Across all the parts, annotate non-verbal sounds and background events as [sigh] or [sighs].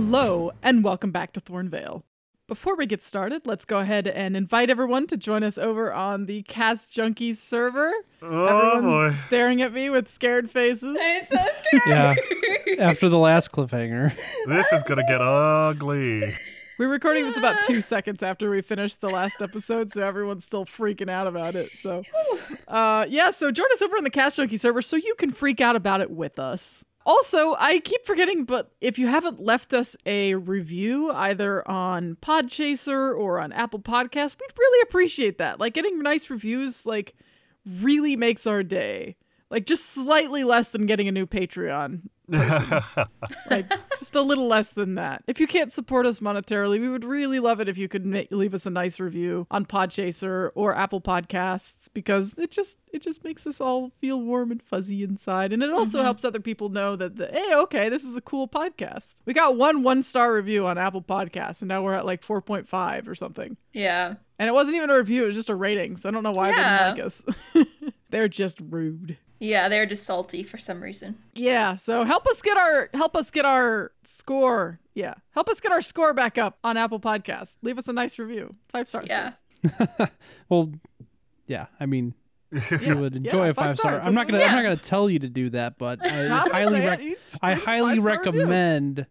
Hello, and welcome back to Thornvale. Before we get started, let's go ahead and invite everyone to join us over on the Cast Junkies server. Oh Everyone's boy. staring at me with scared faces. I'm so scared. Yeah. [laughs] After the last cliffhanger. This is gonna get ugly. We're recording this about two [laughs] seconds after we finished the last episode, so everyone's still freaking out about it. So, uh, yeah, so join us over on the Cast Junkie server so you can freak out about it with us. Also, I keep forgetting, but if you haven't left us a review either on Podchaser or on Apple Podcasts, we'd really appreciate that. Like getting nice reviews, like really makes our day. Like just slightly less than getting a new Patreon like just a little less than that. If you can't support us monetarily, we would really love it if you could leave us a nice review on Podchaser or Apple Podcasts because it just it just makes us all feel warm and fuzzy inside, and it also mm-hmm. helps other people know that the, hey, okay, this is a cool podcast. We got one one star review on Apple Podcasts, and now we're at like four point five or something. Yeah. And it wasn't even a review; it was just a rating. So I don't know why Yeah. they didn't like us. [laughs] They're just rude. Yeah, they're just salty for some reason. Yeah, so help us get our help us get our score. Yeah, help us get our score back up on Apple Podcasts. Leave us a nice review, five stars. Yeah. [laughs] Well, yeah. I mean, you would yeah, enjoy a five five star. stars, I'm not gonna. that's- I'm not gonna tell you to do that, but [laughs] I highly, rec- I leave us a highly five-star review. recommend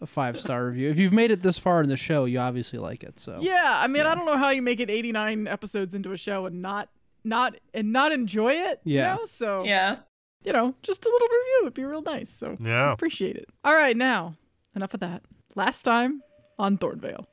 a five star review. If you've made it this far in the show, you obviously like it. So Yeah, I mean, I don't know how you make it 89 episodes into a show and not not and not enjoy it. Yeah. You know? So Yeah. you know, just a little review would be real nice. So yeah. appreciate it. All right, now enough of that. Last time on Thornvale.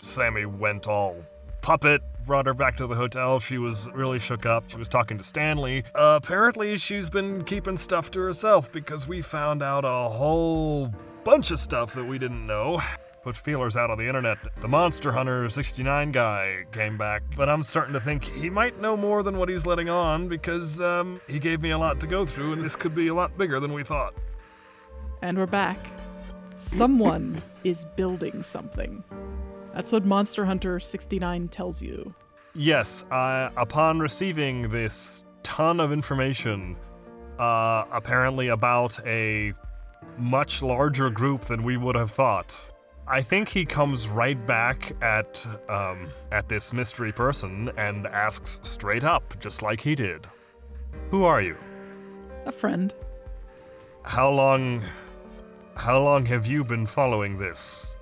Sammy went all puppet, brought her back to the hotel. She was really shook up. She was talking to Stanley. Uh, apparently, she's been keeping stuff to herself because we found out a whole bunch of stuff that we didn't know. Put feelers out on the internet. The Monster Hunter 69 guy came back, but I'm starting to think he might know more than what he's letting on because um, he gave me a lot to go through, and this could be a lot bigger than we thought. And we're back. Someone [laughs] is building something. That's what Monster Hunter 69 tells you. Yes, uh, upon receiving this ton of information, uh, apparently about a much larger group than we would have thought, I think he comes right back at um, at this mystery person and asks straight up, just like he did. Who are you? A friend. How long? How long have you been following this?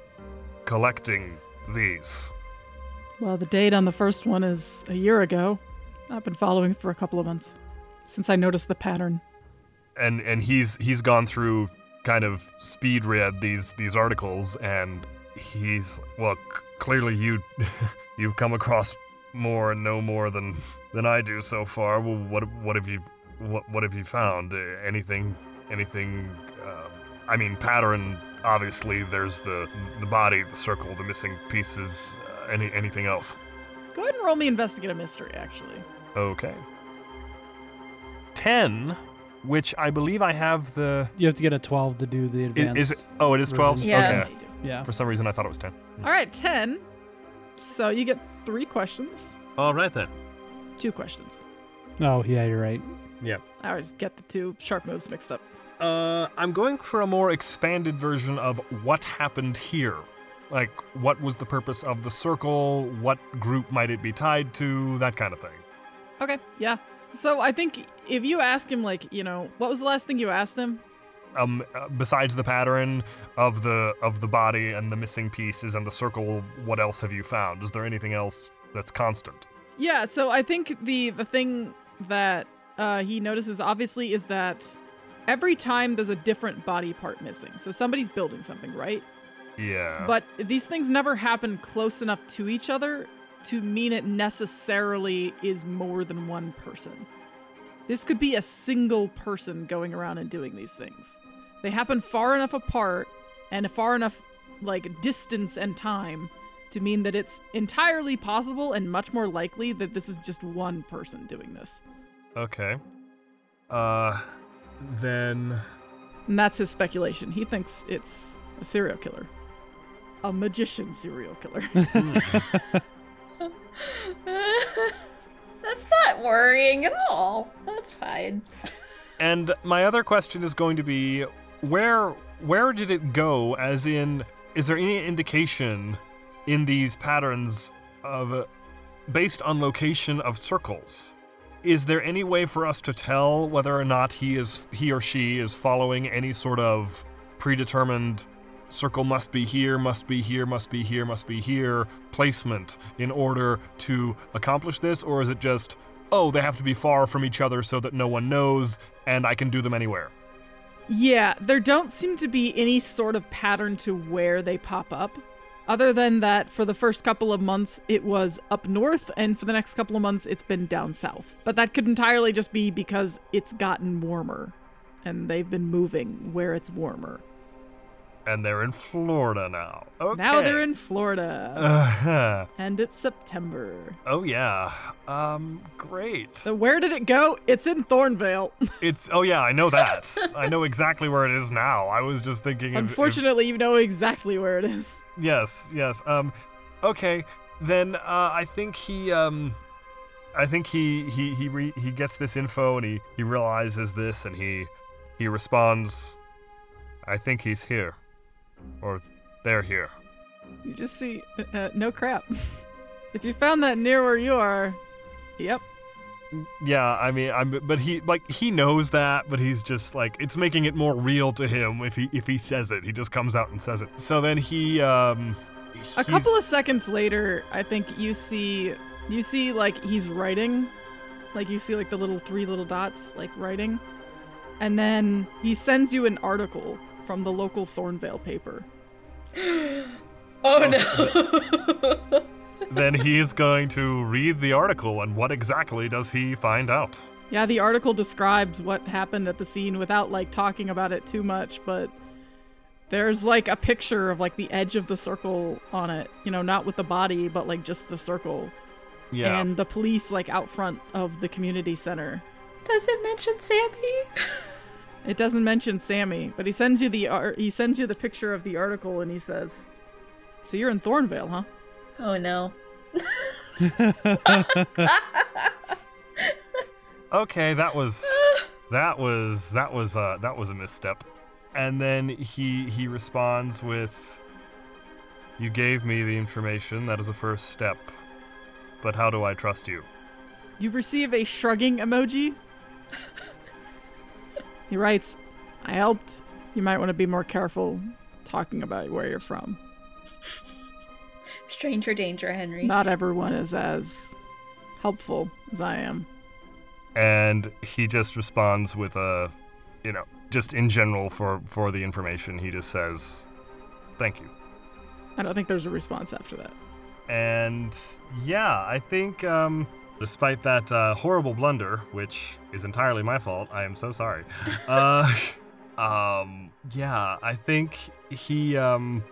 Collecting these? Well, the date on the first one is a year ago. I've been following it for a couple of months since I noticed the pattern. and and he's he's gone through kind of speed read these these articles and he's well c- clearly you [laughs] you've come across more and know more than than I do so far. Well what what have you what what have you found? Uh, anything anything uh, I mean pattern obviously there's the the body the circle the missing pieces uh, any anything else? Go ahead and roll me investigate a mystery, actually. okay. 10 which I believe I have the you have to get a 12 to do the I- advanced. Is, it? Oh, it is 12? Yeah. Okay. Yeah. Yeah. For some reason, I thought it was 10. All right, 10. So you get three questions, All right, then. two questions. Oh yeah, you're right. Yeah. I always get the two sharp moves mixed up. Uh, I'm going for a more expanded version of what happened here. Like, what was the purpose of the circle? What group might it be tied to? That kind of thing. Okay, yeah. So I think if you ask him, like, you know, what was the last thing you asked him? Um, uh, besides the pattern of the of the body and the missing pieces and the circle, what else have you found? Is there anything else that's constant? Yeah, so I think the the thing that uh, he notices obviously is that every time there's a different body part missing. So somebody's building something, right? Yeah. But these things never happen close enough to each other to mean it necessarily is more than one person. This could be a single person going around and doing these things. They happen far enough apart and far enough like distance and time to mean that it's entirely possible and much more likely that this is just one person doing this. okay. Uh, then And that's his speculation. He thinks it's a serial killer. A magician serial killer. [laughs] [laughs] [laughs] That's not worrying at all. That's fine. And my other question is going to be where where did it go? As in, is there any indication in these patterns of based on location of circles? Is there any way for us to tell whether or not he is he or she is following any sort of predetermined circle must be here, must be here, must be here, must be here placement in order to accomplish this? Or is it just, oh, they have to be far from each other so that no one knows and I can do them anywhere? Yeah, there don't seem to be any sort of pattern to where they pop up. Other than that, for the first couple of months, it was up north, and for the next couple of months, it's been down south. But that could entirely just be because it's gotten warmer, and they've been moving where it's warmer. And they're in Florida now. Okay. Now they're in Florida, Uh-huh. [laughs] and it's September. Oh yeah. Um great. So where did it go? It's in Thornvale. [laughs] It's oh yeah, I know that. I know exactly where it is now. I was just thinking if- if, Unfortunately, you know exactly where it is. Yes, yes. Um okay, then uh I think he um I think he he he re- he gets this info and he he realizes this and he he responds I think he's here. Or they're here. You just see, uh, no crap. [laughs] if you found that near where you are, yep. Yeah, I mean, I'm, but he like he knows that, but he's just like it's making it more real to him if he if he says it. He just comes out and says it. So then he um A couple of seconds later, I think you see you see like he's writing, like you see like the little three little dots like writing, and then he sends you an article from the local Thornvale paper. [gasps] Oh no. [laughs] then he's going to read the article and what exactly does he find out? Yeah, the article describes what happened at the scene without like talking about it too much, but there's like a picture of like the edge of the circle on it, you know, not with the body, but like just the circle. Yeah. And the police like out front of the community center. Does it mention Sammy? [laughs] It doesn't mention Sammy, but he sends you the art he sends you the picture of the article and he says, "So you're in Thornvale, huh?" Oh no. [laughs] okay, that was that was that was uh that was a misstep. And then he he responds with You gave me the information, that is a first step. But how do I trust you? You receive a shrugging emoji. [laughs] he writes, I helped. You might want to be more careful talking about where you're from. Stranger danger, Henry. Not everyone is as helpful as I am. and he just responds with a you know just in general for for the information he just says thank you I don't think there's a response after that. and yeah i think um despite that uh, horrible blunder which is entirely my fault i am so sorry. [laughs] Uh um yeah i think he um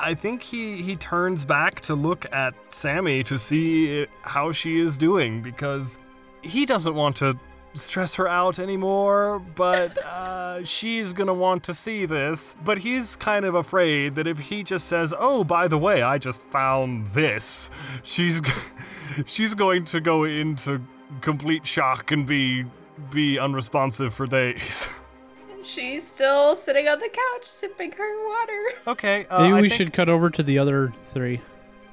I think he he turns back to look at Sammy to see how she is doing because he doesn't want to stress her out anymore, but [laughs] uh, she's gonna want to see this. But he's kind of afraid that if he just says, "Oh, by the way, I just found this," she's g- [laughs] she's going to go into complete shock and be be unresponsive for days. [laughs] She's still sitting on the couch sipping her water. okay, uh, Maybe I we think- should cut over to the other three.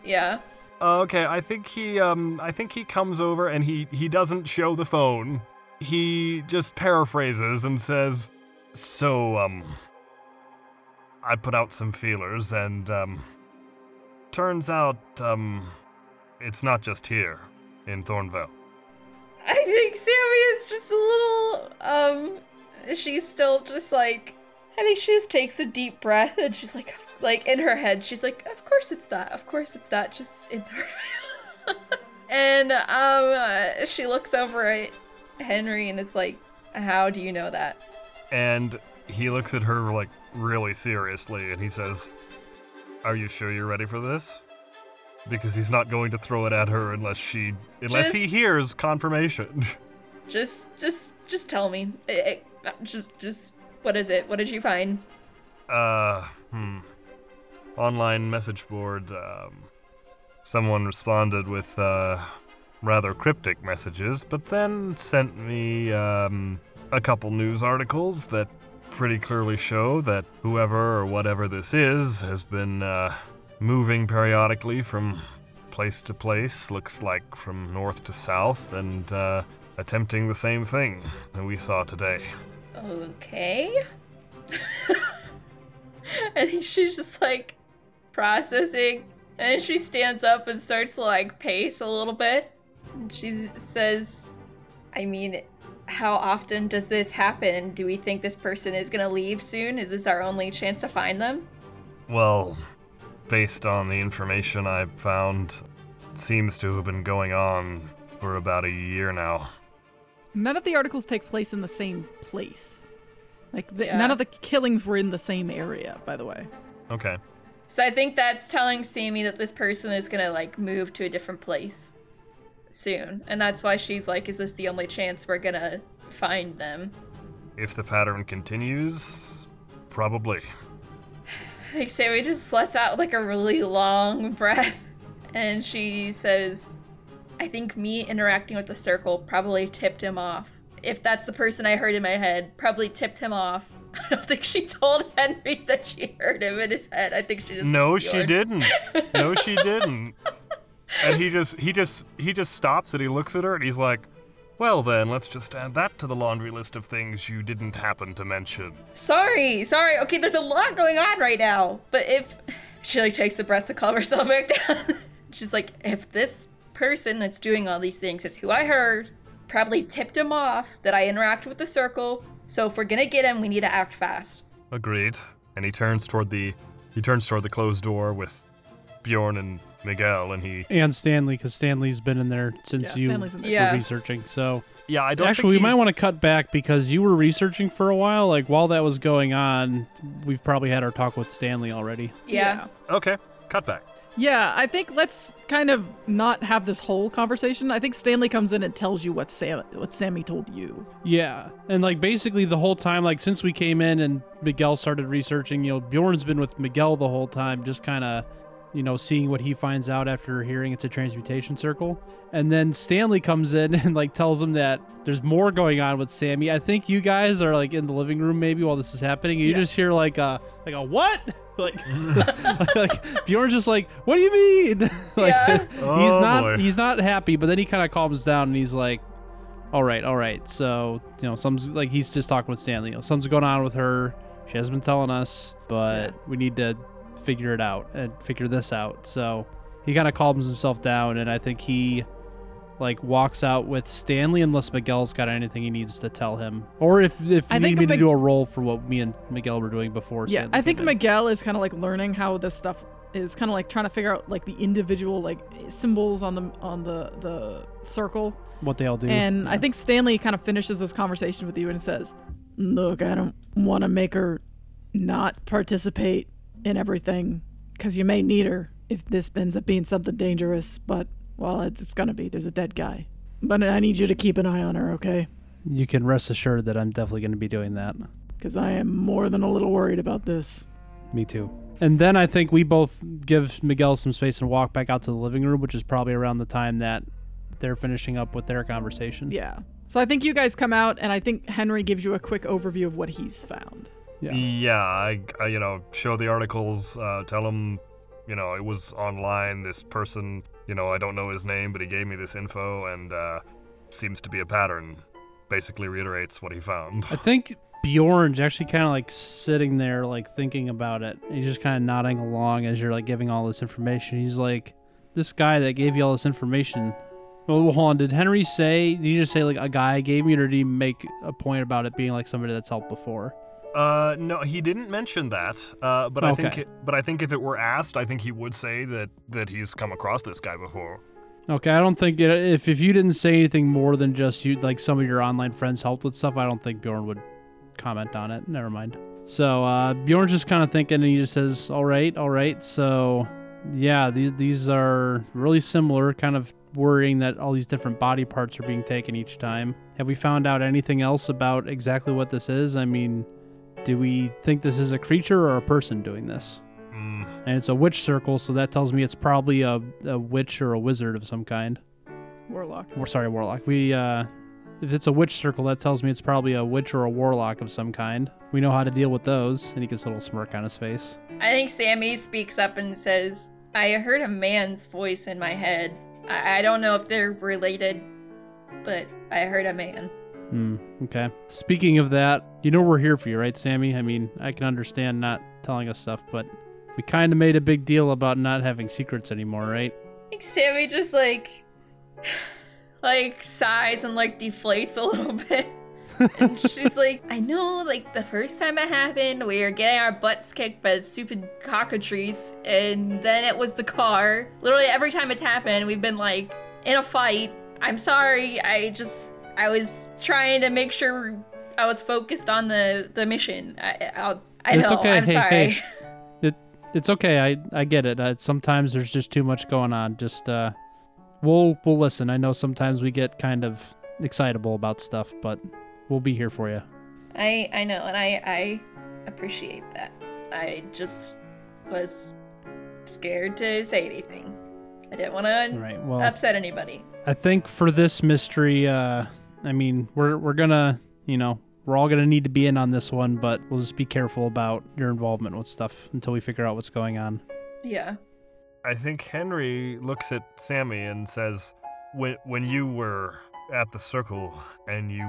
Yeah. Uh, okay, I think he um I think he comes over and he he doesn't show the phone. He just paraphrases and says, "So um I put out some feelers and um turns out um it's not just here in Thornvale. I think Sammy is just a little um she's still just like I think she just takes a deep breath and she's like like in her head she's like of course it's not of course it's not just in the [laughs] and um uh, she looks over at Henry and is like how do you know that And he looks at her like really seriously and he says, "Are you sure you're ready for this?" Because he's not going to throw it at her unless she unless he hears confirmation. [laughs] just just just tell me Eh, eh, just just what is it what did you find Uh, hmm. Online message board. Um, someone responded with uh, rather cryptic messages, but then sent me um, a couple news articles that pretty clearly show that whoever or whatever this is has been uh, moving periodically from place to place, looks like from north to south, and uh, attempting the same thing that we saw today. Okay. [laughs] and then she's just like processing. And then she stands up and starts to like pace a little bit. And she says, I mean, how often does this happen? Do we think this person is gonna leave soon? Is this our only chance to find them? Well, based on the information I found, it seems to have been going on for about a year now. None of the articles take place in the same place. Like the, Yeah. none of the killings were in the same area, by the way. Okay. So I think that's telling Sammy that this person is gonna like move to a different place soon. And that's why she's like, is this the only chance we're gonna find them? If the pattern continues, probably. I think Sammy just lets out like a really long breath and she says, I think me interacting with the circle probably tipped him off. If that's the person I heard in my head, probably tipped him off. [laughs] I don't think she told Henry that she heard him in his head. I think she just No, she didn't. No, she [laughs] didn't. And he just he just he just stops and he looks at her and he's like, "Well then, let's just add that to the laundry list of things you didn't happen to mention." Sorry, sorry. Okay, there's a lot going on right now. But if [laughs] she like takes a breath to calm herself back down, [laughs] she's like, if this person that's doing all these things is who I heard, probably tipped him off that I interact with the circle. So if we're gonna get him, we need to act fast. Agreed. And he turns toward the he turns toward the closed door with Bjorn and Miguel and he And Stanley, because Stanley's been in there since Yeah, you Stanley's in there. Yeah. were researching. So Yeah, I don't actually, we he- might want to cut back because you were researching for a while. Like while that was going on, we've probably had our talk with Stanley already. Yeah. Okay, cut back. Yeah, I think let's kind of not have this whole conversation. I think Stanley comes in and tells you what Sam what Sammy told you. Yeah, and like basically the whole time, like since we came in and Miguel started researching, you know, Bjorn's been with Miguel the whole time, just kind of, you know, seeing what he finds out after hearing it's a transmutation circle. And then Stanley comes in [laughs] and like tells him that there's more going on with Sammy. I think you guys are like in the living room maybe while this is happening. You Yeah. just hear like a like a what? [laughs] Like, [laughs] like Bjorn's just like, what do you mean? like Yeah. he's Oh, not boy. he's not happy, but then he kind of calms down and he's like, all right, all right. So, you know, something's like he's just talking with Stanley. You know, something's going on with her. She hasn't been telling us, but we need to figure it out and figure this out. So he kind of calms himself down, and I think he like walks out with Stanley unless Miguel's got anything he needs to tell him, or if if I you need me to do a role for what me and Miguel were doing before. Yeah, Stanley I think. Miguel is kind of like learning how this stuff is kind of like trying to figure out like the individual like symbols on the on the the circle. what they all do. And I think Stanley kind of finishes this conversation with you and says, "Look, I don't want to make her not participate in everything because you may need her if this ends up being something dangerous. But well, it's, it's gonna be. There's a dead guy. But I need you to keep an eye on her, okay? you can rest assured that I'm definitely going to be doing that. Because I am more than a little worried about this." Me too. And then I think we both give Miguel some space and walk back out to the living room, which is probably around the time that they're finishing up with their conversation. Yeah. So I think you guys come out, and I think Henry gives you a quick overview of what he's found. Yeah. Yeah, I, I you know, show the articles, uh, tell him, you know, it was online. This person, you know, I don't know his name, but he gave me this info, and uh, seems to be a pattern. Basically reiterates what he found. I think Bjorn's actually kind of like sitting there, like thinking about it. And he's just kind of nodding along as you're like giving all this information. He's like, "This guy that gave you all this information." Well, hold on. Did Henry say? Did you just say like a guy gave me, or did he make a point about it being like somebody that's helped before? Uh, no, he didn't mention that. Uh, but I think, it, but I think if it were asked, I think he would say that that he's come across this guy before. Okay, I don't think it, if if you didn't say anything more than just you like some of your online friends helped with stuff, I don't think Bjorn would comment on it. Never mind. So uh, Bjorn's just kind of thinking, and he just says, "All right, all right." So yeah, these these are really similar. Kind of worrying that all these different body parts are being taken each time. Have we found out anything else about exactly what this is? I mean, do we think this is a creature or a person doing this? Mm, And it's a witch circle, so that tells me it's probably a, a witch or a wizard of some kind. Warlock. We're sorry, warlock. We uh if it's a witch circle, that tells me it's probably a witch or a warlock of some kind. We know how to deal with those. And he gets a little smirk on his face. I think Sammy speaks up and says, I heard a man's voice in my head. I, I don't know if they're related, but I heard a man. Hmm. Okay. Speaking of that, you know we're here for you, right, Sammy? I mean, I can understand not telling us stuff, but we kind of made a big deal about not having secrets anymore, right? I think Sammy just like, [sighs] like sighs and like deflates a [laughs] little bit. and she's like, I know, like the first time it happened, we were getting our butts kicked by stupid cockatrice, and then it was the car. Literally every time it's happened, we've been like in a fight. I'm sorry, I just, I was trying to make sure I was focused on the the mission. I, I'll, I It's know, okay. I'm Hey, sorry. hey. [laughs] It it's okay. I I get it. Uh, sometimes there's just too much going on. Just uh, we'll we'll listen. I know sometimes we get kind of excitable about stuff, but we'll be here for you. I I know, and I I appreciate that. I just was scared to say anything. I didn't want to right. Well, upset anybody. I think for this mystery, uh, I mean, we're we're gonna, you know, we're all gonna need to be in on this one, but we'll just be careful about your involvement with stuff until we figure out what's going on. Yeah. I think Henry looks at Sammy and says, "When when you were at the circle and you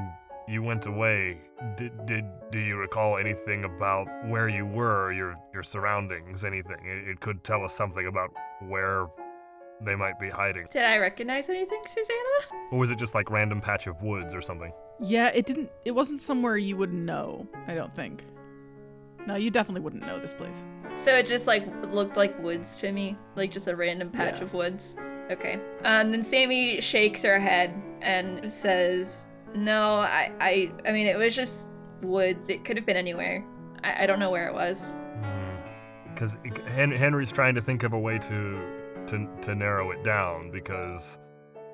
you went away, did did do you recall anything about where you were, your your surroundings, anything? It, it could tell us something about where they might be hiding. Did I recognize anything, Susanna? Or was it just like random patch of woods or something? Yeah, it didn't. It wasn't somewhere you would know. I don't think. No, you definitely wouldn't know this place. So it just like looked like woods to me, like just a random patch Yeah. of woods. Okay. Um, then Sammy shakes her head and says, "No, I, I, I mean, it was just woods. It could have been anywhere. I, I don't know where it was." Because Henry's trying to think of a way to, to to narrow it down because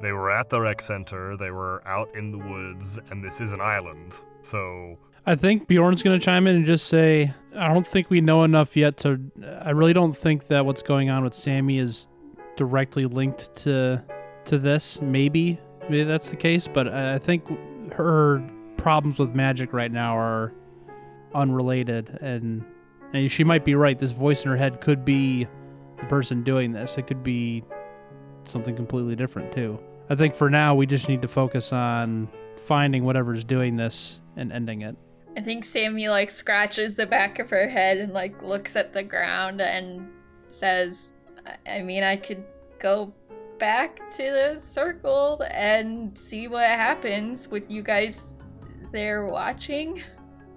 they were at the rec center, they were out in the woods, and this is an island. So I think Bjorn's gonna chime in and just say, I don't think we know enough yet to. I really don't think that what's going on with Sammy is directly linked to to this. Maybe, maybe that's the case, but I I think her problems with magic right now are unrelated, and and she might be right. This voice in her head could be the person doing this. It could be something completely different too. I think for now we just need to focus on finding whatever's doing this and ending it. I think Sammy like scratches the back of her head and like looks at the ground and says, I- I mean, I could go back to the circle and see what happens with you guys there watching.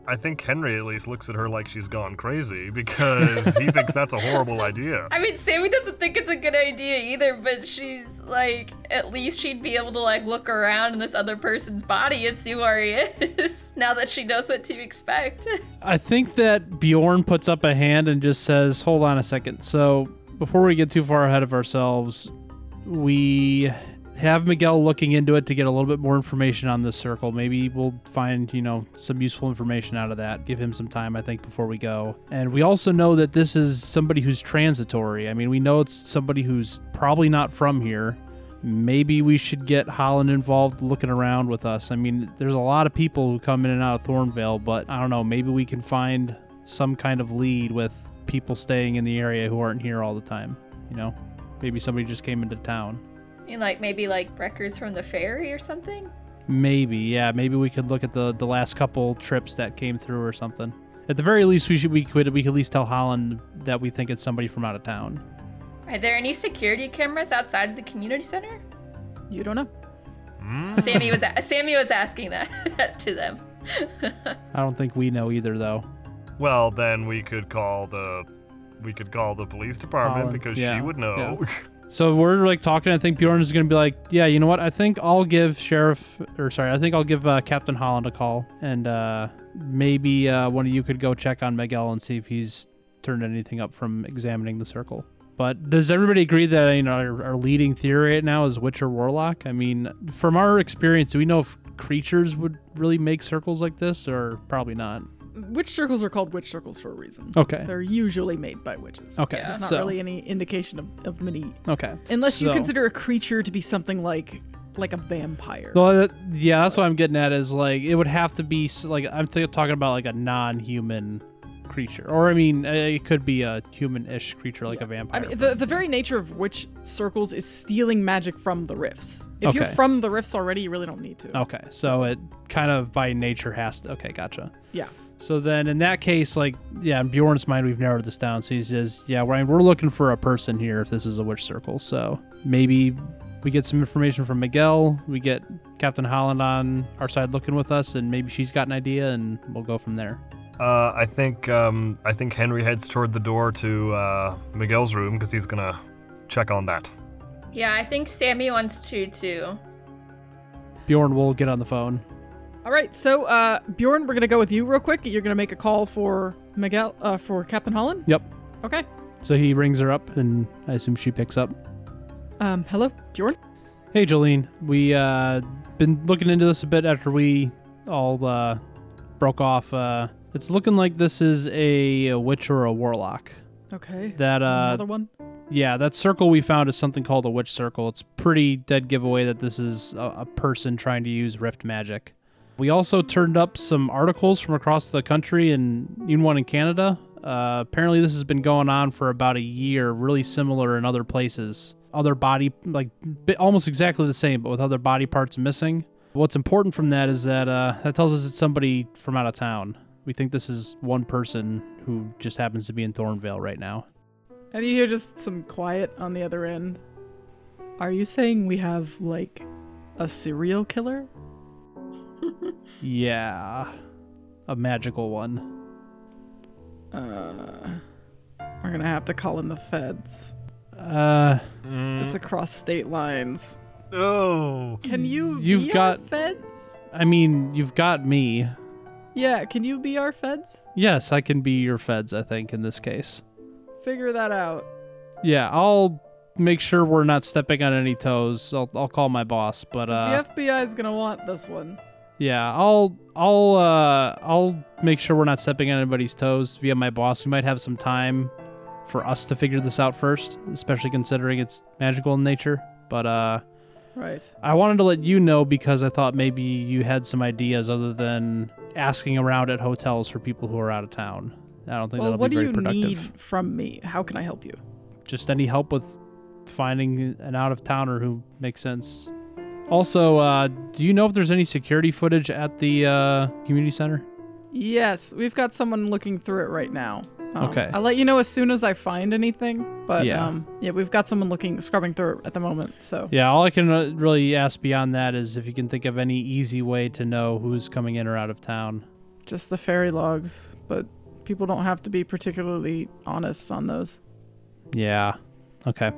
I think Henry at least looks at her like she's gone crazy because he thinks that's a horrible idea. [laughs] I mean, Sammy doesn't think it's a good idea either, but she's like, at least she'd be able to like look around in this other person's body and see where he is [laughs] now that she knows what to expect. [laughs] I think that Bjorn puts up a hand and just says, "Hold on a second. So, before we get too far ahead of ourselves, we have Miguel looking into it to get a little bit more information on this circle. Maybe we'll find, you know, some useful information out of that. Give him some time, I think, before we go. And we also know that this is somebody who's transitory. I mean, we know it's somebody who's probably not from here. Maybe we should get Holland involved looking around with us. I mean, there's a lot of people who come in and out of Thornvale, but I don't know, maybe we can find some kind of lead with people staying in the area who aren't here all the time, you know? Maybe somebody just came into town. And like maybe like records from the ferry or something. Maybe, yeah. Maybe we could look at the the last couple trips that came through or something. At the very least, we should we could we could at least tell Holland that we think it's somebody from out of town. Are there any security cameras outside of the community center? You don't know. Hmm? Sammy was a- Sammy was asking that [laughs] to them. [laughs] I don't think we know either, though. Well, then we could call the we could call the police department Holland, because yeah, she would know. [laughs] So we're like talking. I think Bjorn is gonna be like, yeah, you know what? I think I'll give Sheriff, or sorry, I think I'll give uh, Captain Holland a call, and uh, maybe uh, one of you could go check on Miguel and see if he's turned anything up from examining the circle. But does everybody agree that you know our, our leading theory right now is Witcher warlock? I mean, from our experience, do we know if creatures would really make circles like this, or probably not? Witch circles are called witch circles for a reason. Okay. They're usually made by witches. Okay. Yeah. There's not so, really any indication of, of many Okay. Unless you consider a creature to be something like like a vampire. Well, that, yeah, that's what I'm getting at. Is like it would have to be like I'm th- talking about like a non-human creature, or I mean, uh, it could be a human-ish creature like a vampire. I mean, the, the very nature of witch circles is stealing magic from the rifts. If you're from the rifts already, you really don't need to. okay, so it kind of by nature has to. Okay, gotcha. Yeah. So then, in that case, like, yeah, in Bjorn's mind, we've narrowed this down. So he says, yeah, we're, we're looking for a person here if this is a witch circle. So maybe we get some information from Miguel. We get Captain Holland on our side looking with us, and maybe she's got an idea, and we'll go from there. Uh, I think um, I think Henry heads toward the door to uh, Miguel's room because he's gonna check on that. Yeah, I think Sammy wants to too. Bjorn will get on the phone. All right, so uh, Bjorn, we're gonna go with you real quick. You're gonna make a call for Miguel, uh, for Captain Holland. Yep. Okay. So he rings her up, and I assume she picks up. Um, hello, Bjorn. Hey, Jolene. We uh been looking into this a bit after we all uh broke off. Uh, it's looking like this is a, a witch or a warlock. Okay. That uh, Another one. yeah, that circle we found is something called a witch circle. It's pretty dead giveaway that this is a, a person trying to use rift magic. We also turned up some articles from across the country and even one in Canada. Uh, apparently, this has been going on for about a year, really similar in other places. Other body, like almost exactly the same, but with other body parts missing. What's important from that is that uh, that tells us it's somebody from out of town. We think this is one person who just happens to be in Thornvale right now. And you hear just some quiet on the other end. Are you saying we have like a serial killer? Yeah. A magical one. Uh, we're gonna have to call in the feds. Uh It's across state lines. Oh, Can you? You've be got- our feds. I mean, you've got me. Yeah, can you be our feds? Yes, I can be your feds, I think in this case. Figure that out. Yeah, I'll make sure we're not stepping on any toes. I'll I'll call my boss, but uh the FBI is gonna want this one. Yeah, I'll I'll uh I'll make sure we're not stepping on anybody's toes via my boss. We might have some time for us to figure this out first, especially considering it's magical in nature. But uh Right. I wanted to let you know because I thought maybe you had some ideas other than asking around at hotels for people who are out of town. I don't think Well, that'll what be do you productive. need from me? How can I help you? Just any help with finding an out of towner who makes sense. Also, uh, do you know if there's any security footage at the uh, community center? Yes, we've got someone looking through it right now. Um, Okay. I'll let you know as soon as I find anything. But Yeah. um, yeah, we've got someone looking, scrubbing through it at the moment. So Yeah, all I can uh, really ask beyond that is if you can think of any easy way to know who's coming in or out of town. just the ferry logs, but people don't have to be particularly honest on those. Yeah. Okay.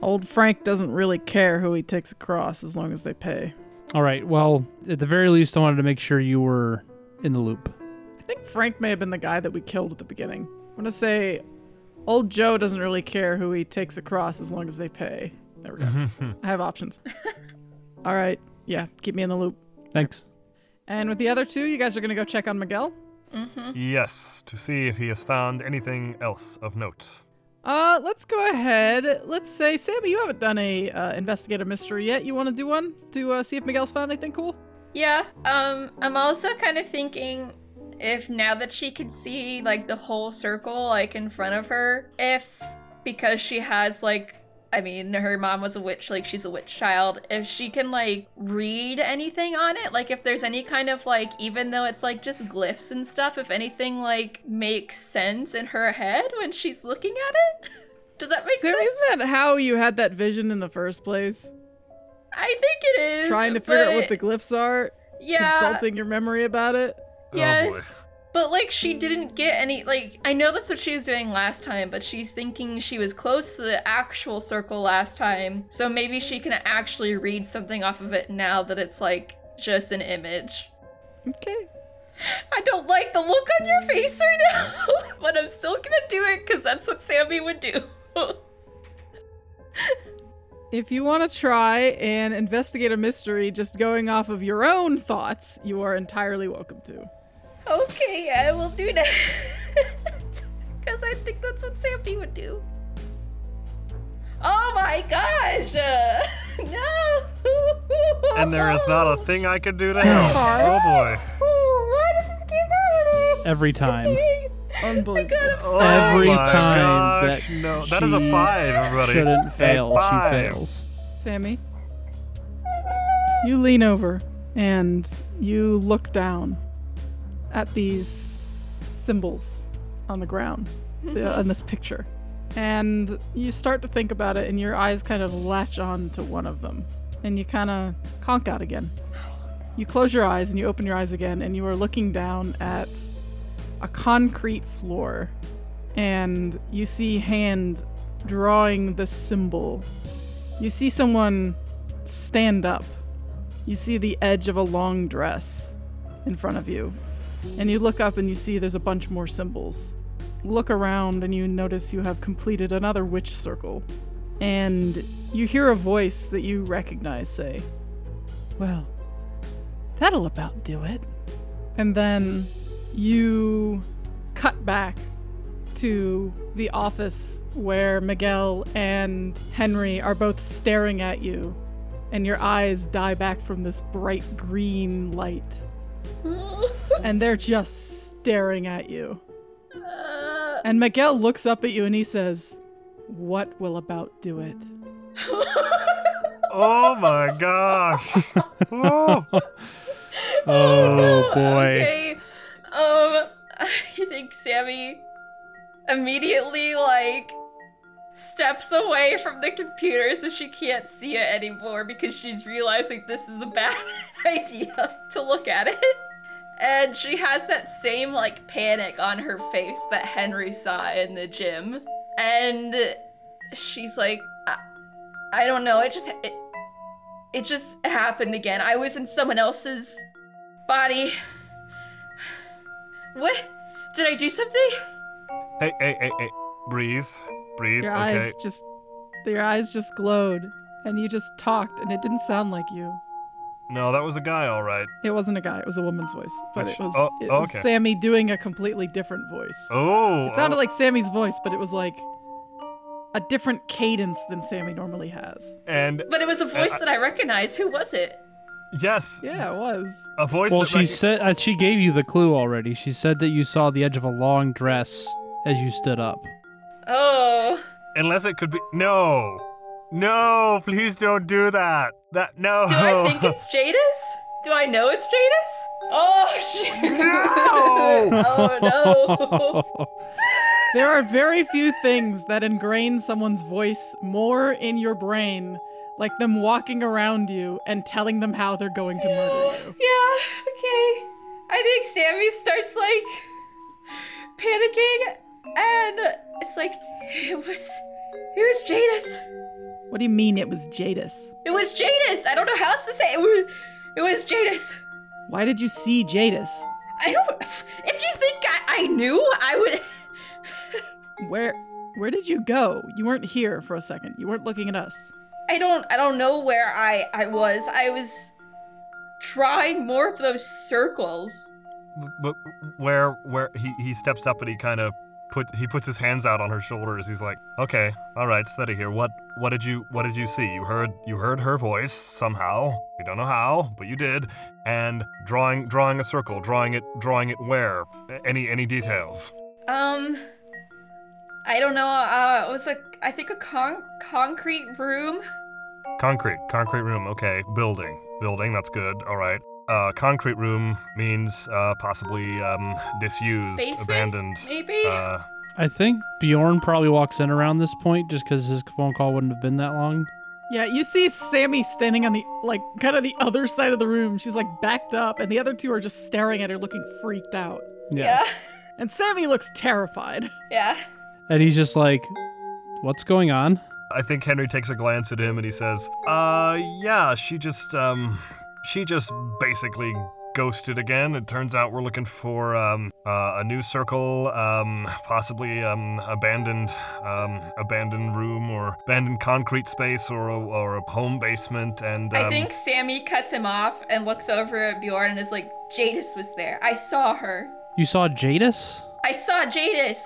Old Frank doesn't really care who he takes across as long as they pay. All right. Well, at the very least, I wanted to make sure you were in the loop. I think Frank may have been the guy that we killed at the beginning. I'm gonna say, old Joe doesn't really care who he takes across as long as they pay. There we go. [laughs] I have options. [laughs] All right, yeah, keep me in the loop. Thanks. And with the other two, you guys are gonna go check on Miguel. Mm-hmm. yes, to see if he has found anything else of note. Uh, let's go ahead. Let's say, Sammy, you haven't done a uh, investigative mystery yet. You want to do one to uh, see if Miguel's found anything cool? Yeah, um, I'm also kind of thinking if now that she can see like the whole circle like in front of her, if because she has like I mean, her mom was a witch, like she's a witch child. If she can like read anything on it, like if there's any kind of like, even though it's like just glyphs and stuff, if anything like makes sense in her head when she's looking at it, [laughs] does that make Sammy, sense? isn't that how you had that vision in the first place? I think it is. Trying to figure out what the glyphs are, yeah, consulting your memory about it. Oh boy. Yes. But like she didn't get any like I know that's what she was doing last time, but she's thinking she was close to the actual circle last time. So maybe she can actually read something off of it now that it's like just an image. Okay. [laughs] I don't like the look on your face right now, [laughs] but I'm still gonna do it because that's what Sammy would do. [laughs] If you want to try and investigate a mystery just going off of your own thoughts, you are entirely welcome to. Okay, I will do that. [laughs] Because I think that's what Sammy would do. Oh my gosh! Uh, [laughs] no. [laughs] And there is not a thing I can do to help. Oh boy. Why does this keep happening? Every time. Unbelievable. Oh Every my time gosh, that no, that is a she five, everybody. Shouldn't A fail. She fails. Sammy, you lean over and you look down at these symbols on the ground the, mm-hmm. in this picture. And you start to think about it, and your eyes kind of latch on to one of them. And you kind of conk out again. You close your eyes and you open your eyes again, and you are looking down at a concrete floor. And you see hand drawing the symbol you see someone stand up. You see the edge of a long dress in front of you. And you look up and you see there's a bunch more symbols. Look around and you notice you have completed another witch circle. And you hear a voice that you recognize say, Well, that'll about do it. And then you cut back to the office where Miguel and Henry are both staring at you, and your eyes die back from this bright green light. And they're just staring at you. And Miguel looks up at you and he says, What will about do it? Oh my gosh. Oh. [laughs] Oh boy. Okay. Um, I think Sammy immediately like steps away from the computer so she can't see it anymore because she's realizing this is a bad [laughs] idea to look at it. And she has that same like panic on her face that Henry saw in the gym. And she's like, I, I don't know, it just it, it just happened again. I was in someone else's body. What? Did I do something? Hey, hey, hey, hey. Breathe. Breathe. Your okay. eyes just your eyes just glowed and you just talked and it didn't sound like you. No, that was a guy, all right. It wasn't a guy, it was a woman's voice. But Which- it was, oh, it was okay. Sammy doing a completely different voice. Oh. It sounded oh, like Sammy's voice, but it was like a different cadence than Sammy normally has. And But it was a voice I- that I recognized. Who was it? yes, Yeah, it was. a voice Well, that she rec- said uh, she gave you the clue already. She said that you saw the edge of a long dress as you stood up. Oh. Unless it could be. No. No, please don't do that. That. No. Do I think [laughs] it's Jadis? Do I know it's Jadis? Oh shit. No! [laughs] oh no. [laughs] There are very few things that ingrain someone's voice more in your brain, like them walking around you and telling them how they're going to murder you. Yeah, okay. I think Sammy starts like panicking and it's like it was it was Jadis. What do you mean it was Jadis? It was Jadis. I don't know how else to say it. It was it was Jadis. Why did you see Jadis? I don't if you think I, I knew, I would Where where did you go? You weren't here for a second. You weren't looking at us. I don't I don't know where I I was. I was trying more of those circles. But where where he he steps up and he kind of put he puts his hands out on her shoulders. He's like, "Okay, all right, steady here. What what did you what did you see? You heard you heard her voice somehow. We don't know how, but you did. And drawing drawing a circle, drawing it drawing it where? Any any details? Um I don't know. Uh it was a I think a con- concrete room. Concrete, concrete room. Okay, building, building. That's good. All right. Uh, concrete room means uh, possibly um, disused, Basement, abandoned. maybe? Uh, I think Bjorn probably walks in around this point just because his phone call wouldn't have been that long. Yeah, you see Sammy standing on the like kind of the other side of the room. She's like backed up, and the other two are just staring at her, looking freaked out. yeah. And Sammy looks terrified. Yeah. And he's just like, "What's going on?" I think Henry takes a glance at him and he says, "Uh, yeah, she just um, she just basically ghosted again. It turns out we're looking for um uh, a new circle, um, possibly um abandoned um abandoned room or abandoned concrete space or a, or a home basement and um, I think Sammy cuts him off and looks over at Bjorn and is like, Jadis was there. I saw her. You saw Jadis? I saw Jadis.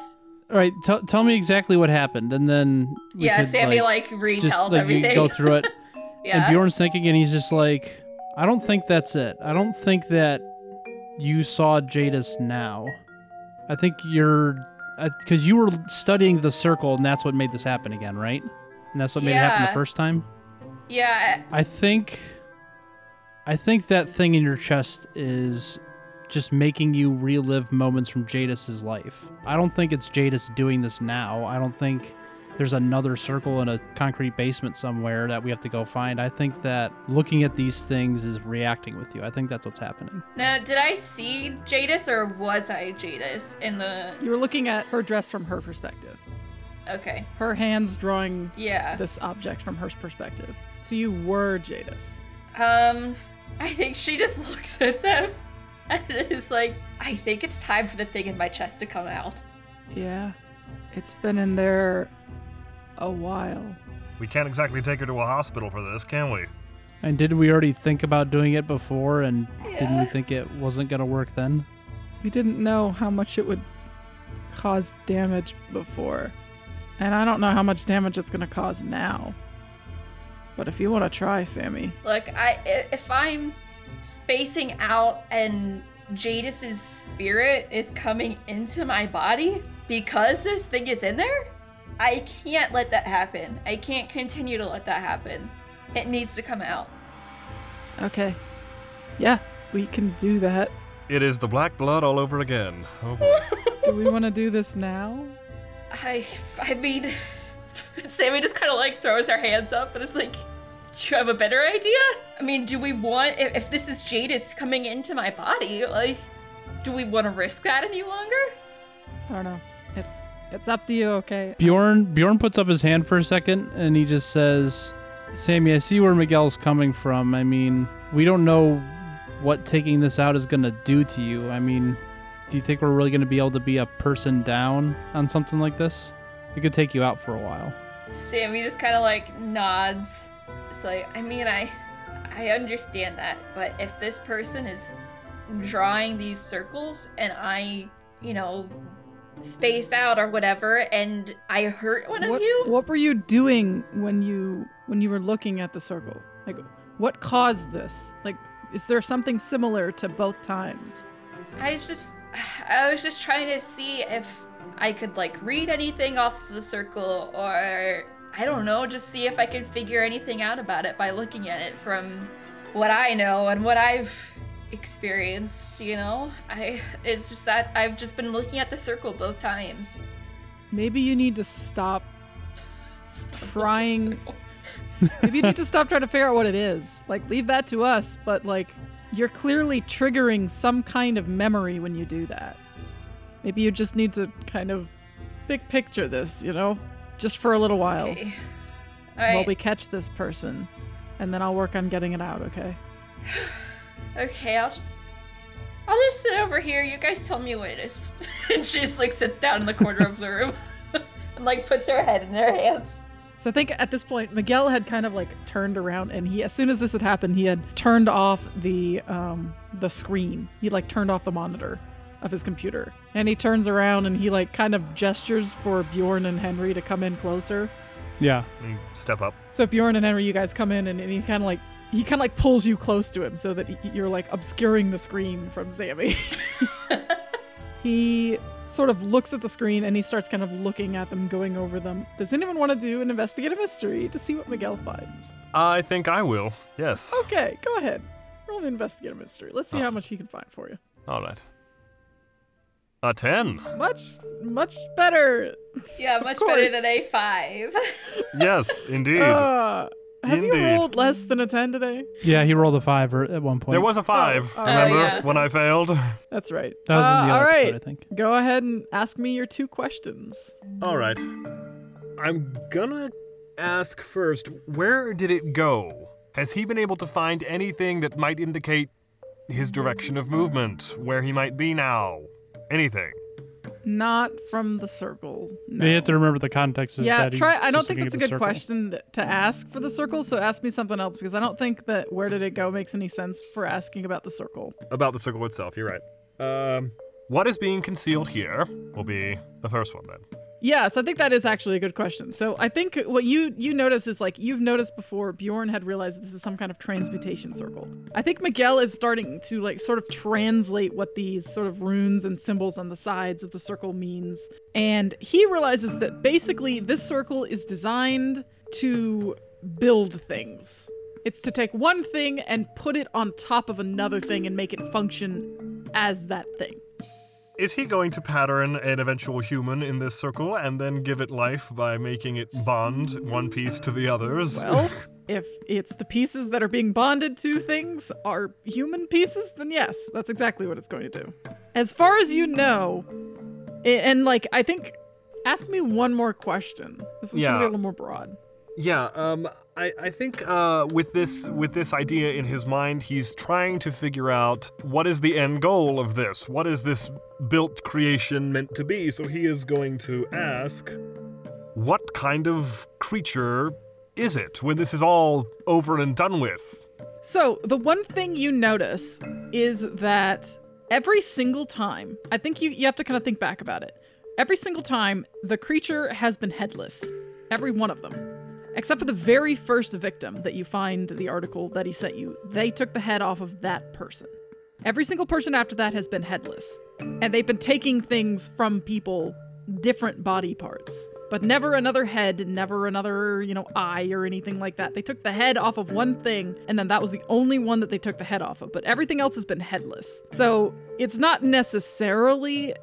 All right, t- tell me exactly what happened, and then we yeah, could, Sammy like, retells just like everything. go through it. [laughs] Yeah. And Bjorn's thinking, and he's just like, I don't think that's it. I don't think that you saw Jadis now. I think you're, because you were studying the circle, and that's what made this happen again, right? And that's what made it happen the first time. yeah. I think, I think that thing in your chest is just making you relive moments from Jadis's life. I don't think it's Jadis doing this now. I don't think there's another circle in a concrete basement somewhere that we have to go find. I think that looking at these things is reacting with you. I think that's what's happening. Now, did I see Jadis or was I Jadis in the? You were looking at her dress from her perspective. Okay. Her hands drawing Yeah. this object from her perspective. So you were Jadis. Um, I think she just [laughs] looks at them [laughs] and is like, I think it's time for the thing in my chest to come out. Yeah. It's been in there a while. We can't exactly take her to a hospital for this, can we? And did we already think about doing it before and didn't we think it wasn't going to work then? We didn't know how much it would cause damage before. And I don't know how much damage it's going to cause now. But if you want to try, Sammy. Look, I i- if I'm spacing out and Jadis's spirit is coming into my body because this thing is in there, I can't let that happen. I can't continue to let that happen. It needs to come out. Okay. Yeah, we can do that. It is the black blood all over again. Oh boy. Do we want to do this now? I I mean, [laughs] Sammy just kind of like throws her hands up and is like, "Do you have a better idea? I mean, do we want if, if this is Jadis coming into my body, like, do we want to risk that any longer?" I don't know. It's it's up to you, okay? Bjorn Bjorn puts up his hand for a second and he just says, "Sammy, I see where Miguel's coming from. I mean, we don't know what taking this out is going to do to you. I mean, do you think we're really going to be able to be a person down on something like this? It could take you out for a while." Sammy just kind of like nods. It's like, I mean, I I understand that, but if this person is drawing these circles and I, you know, space out or whatever and I hurt one what, of you, what were you doing when you when you were looking at the circle? Like what caused this? Like is there something similar to both times? I was just I was just trying to see if I could like read anything off the circle or I don't know, just see if I can figure anything out about it by looking at it from what I know and what I've experienced, you know? I it's just that I've just been looking at the circle both times. Maybe you need to stop Stop looking at the Trying- Maybe you need to stop trying to figure out what it is. Like, leave that to us, but like, you're clearly triggering some kind of memory when you do that. Maybe you just need to kind of big picture this, you know? Just for a little while Okay. while we catch this person. And then I'll work on getting it out, okay? Okay, I'll just I'll just sit over here. You guys tell me what it is. [laughs] and she just like sits down in the corner of the room [laughs] and like puts her head in her hands. So I think at this point, Miguel had kind of like turned around, and he, as soon as this had happened, he had turned off the um the screen. He like turned off the monitor of his computer, and he turns around and he like kind of gestures for Bjorn and Henry to come in closer. Yeah. You step up. So Bjorn and Henry, you guys come in, and, and he kind of like he kind of like pulls you close to him so that y- you're like obscuring the screen from Sammy. [laughs] he sort of looks at the screen and he starts kind of looking at them, going over them. Does anyone want to do an investigative mystery to see what Miguel finds? I think I will. Yes. Okay, go ahead. Roll the investigative mystery. Let's see Oh. how much he can find for you. All right. A 10. Much, much better. Yeah, [laughs] much better than a five. [laughs] Yes, indeed. Uh, have you rolled less than a 10 today? Yeah, he rolled a 5 or- at one point. there was a 5, oh, remember, yeah. when I failed? [laughs] That's right. that was Uh, in the all other right. episode, I think. Go ahead and ask me your two questions. All right. I'm gonna ask first where did it go? Has he been able to find anything that might indicate his direction of movement, where he might be now? Anything? Not from the circle. No. You have to remember the context is yeah, that he's try. I don't think looking that's a good circle. question to ask for the circle. So ask me something else because I don't think that where did it go makes any sense for asking about the circle. About the circle itself, you're right. Um, what is being concealed here will be the first one then. Yes, I think that is actually a good question. So I think what you you notice is like you've noticed before Bjorn had realized this is some kind of transmutation circle. I think Miguel is starting to like sort of translate what these sort of runes and symbols on the sides of the circle means. And he realizes that basically this circle is designed to build things. It's to take one thing and put it on top of another thing and make it function as that thing. Is he going to pattern an eventual human in this circle and then give it life by making it bond one piece to the others? Well, [laughs] if it's the pieces that are being bonded to things are human pieces, then yes, that's exactly what it's going to do. As far as you know, and like, I think, ask me one more question. This one's Yeah. gonna be a little more broad. Yeah, um, I, I think uh, with this with this idea in his mind, he's trying to figure out what is the end goal of this. What is this built creation meant to be? So he is going to ask, what kind of creature is it when this is all over and done with? So, the one thing you notice is that every single time, I think you, you have to kind of think back about it. Every single time, the creature has been headless. Every one of them. Except for the very first victim that you find the article that he sent you. They took the head off of that person. Every single person after that has been headless. And they've been taking things from people, different body parts. But never another head, never another, you know, eye or anything like that. They took the head off of one thing, and then that was the only one that they took the head off of. But everything else has been headless. So it's not necessarily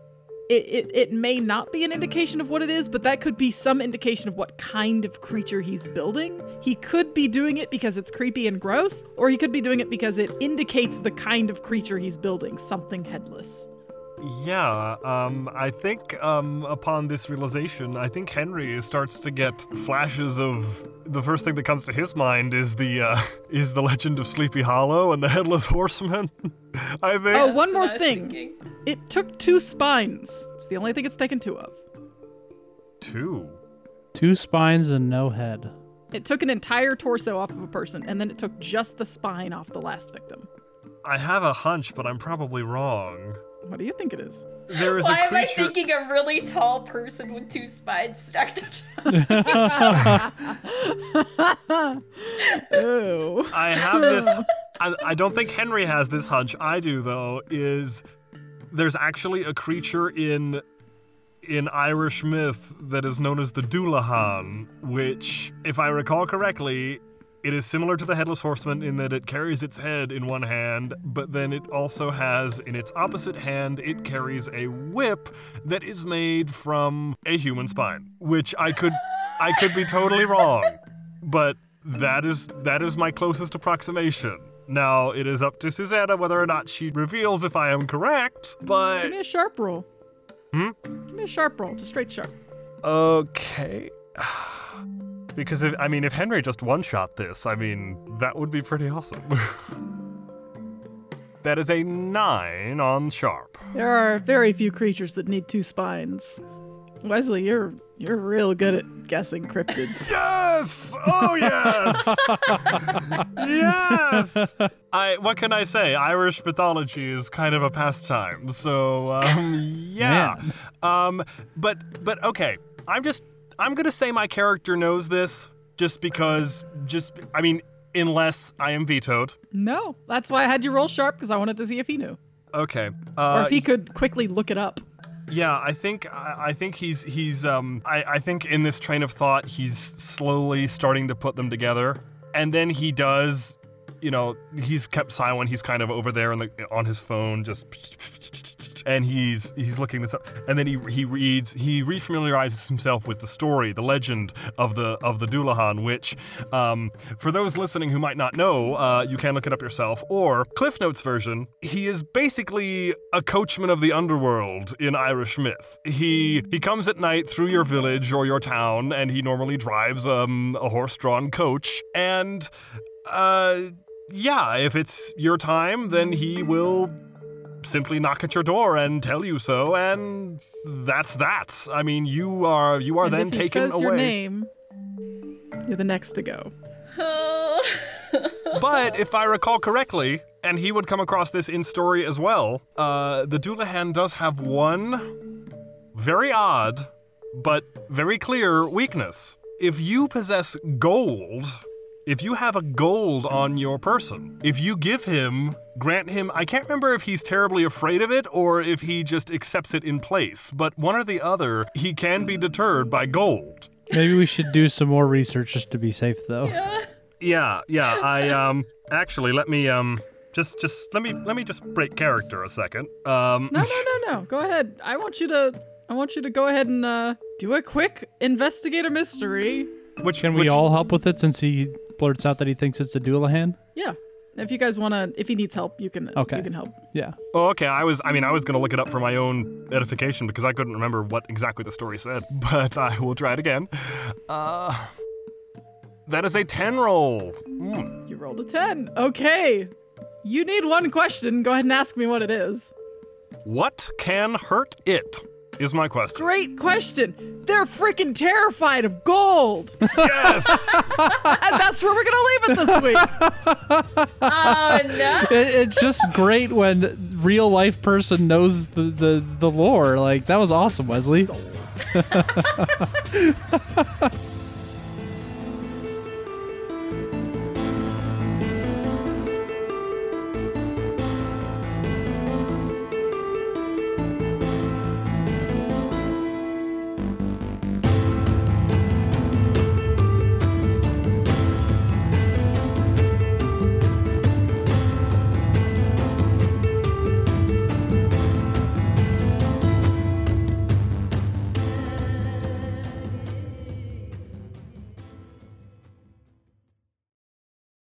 it, it, it may not be an indication of what it is, but that could be some indication of what kind of creature he's building. He could be doing it because it's creepy and gross, or he could be doing it because it indicates the kind of creature he's building, something headless. Yeah, um, I think um, upon this realization, I think Henry starts to get flashes of the first thing that comes to his mind is the uh, [laughs] is the legend of Sleepy Hollow and the headless horseman. [laughs] I think. Oh, one more what I was thing. thinking. It took two spines. It's the only thing it's taken two of. two. Two spines and no head. It took an entire torso off of a person, and then it took just the spine off the last victim. I have a hunch, but I'm probably wrong. What do you think it is? There is Why a am I thinking a really tall person with two spines stacked on top? Oh. I have this. [laughs] I, I don't think Henry has this hunch. I do though. Is there's actually a creature in in Irish myth that is known as the Dullahan, which, if I recall correctly, it is similar to the headless horseman in that it carries its head in one hand, but then it also has in its opposite hand it carries a whip that is made from a human spine, which I could I could be totally wrong, but that is that is my closest approximation. Now it is up to Susanna whether or not she reveals if I am correct, but Give me a sharp roll. Hmm? Give me a sharp roll, just straight sharp. okay. [sighs] Because if I mean if Henry just one shot this, I mean that would be pretty awesome. [laughs] that is a nine on sharp. There are very few creatures that need two spines. Wesley, you're you're real good at guessing cryptids. [laughs] Yes! Oh yes! [laughs] yes! I what can I say? Irish mythology is kind of a pastime. So um yeah. Man. Um but but okay. I'm just I'm going to say my character knows this just because just I mean unless I am vetoed. no, that's why I had you roll sharp because I wanted to see if he knew Okay. or Uh if he could quickly look it up. Yeah, I think I I think he's he's um I, I think in this train of thought he's slowly starting to put them together. And then he does you know, he's kept silent. He's kind of over there on the on his phone just and he's he's looking this up and then he he reads he refamiliarizes himself with the story, the legend of the of the Dullahan, which um, for those listening who might not know, uh, you can look it up yourself, or Cliff Notes version, he is basically a coachman of the underworld in Irish myth. He he comes at night through your village or your town, and he normally drives um, a horse-drawn coach. And uh, yeah, if it's your time, then he will simply knock at your door and tell you so, and that's that. I mean, you are you are and then if he taken says away. your name, you're the next to go. [laughs] But if I recall correctly, and he would come across this in story as well, uh, the Dullahan does have one very odd but very clear weakness. If you possess gold, if you have a gold on your person, if you give him, grant him, I can't remember if he's terribly afraid of it or if he just accepts it in place, but one or the other, he can be deterred by gold. Maybe we should do some more research just to be safe, though. Yeah. Yeah, yeah, I um actually let me um just just let me let me just break character a second. Um No, no, no, no. Go ahead. I want you to. I want you to go ahead and uh, do a quick investigate a mystery. which Can we which- all help with it since he blurts out that he thinks it's a Dullahan? Yeah. If you guys want to, if he needs help, you can. Okay. You can help. Yeah. Oh, okay. I was I mean I was going to look it up for my own edification because I couldn't remember what exactly the story said, [laughs] but I will try it again. Uh That is a 10 roll. Hmm. You rolled a ten. Okay. You need one question. Go ahead and ask me what it is. What can hurt it? Is my question. Great question. They're freaking terrified of gold, [laughs] Yes. [laughs] and that's where we're gonna leave it this week. Oh no. [laughs] It, it's just great when real life person knows the, the, the lore. Like that was awesome, Wesley. Sold.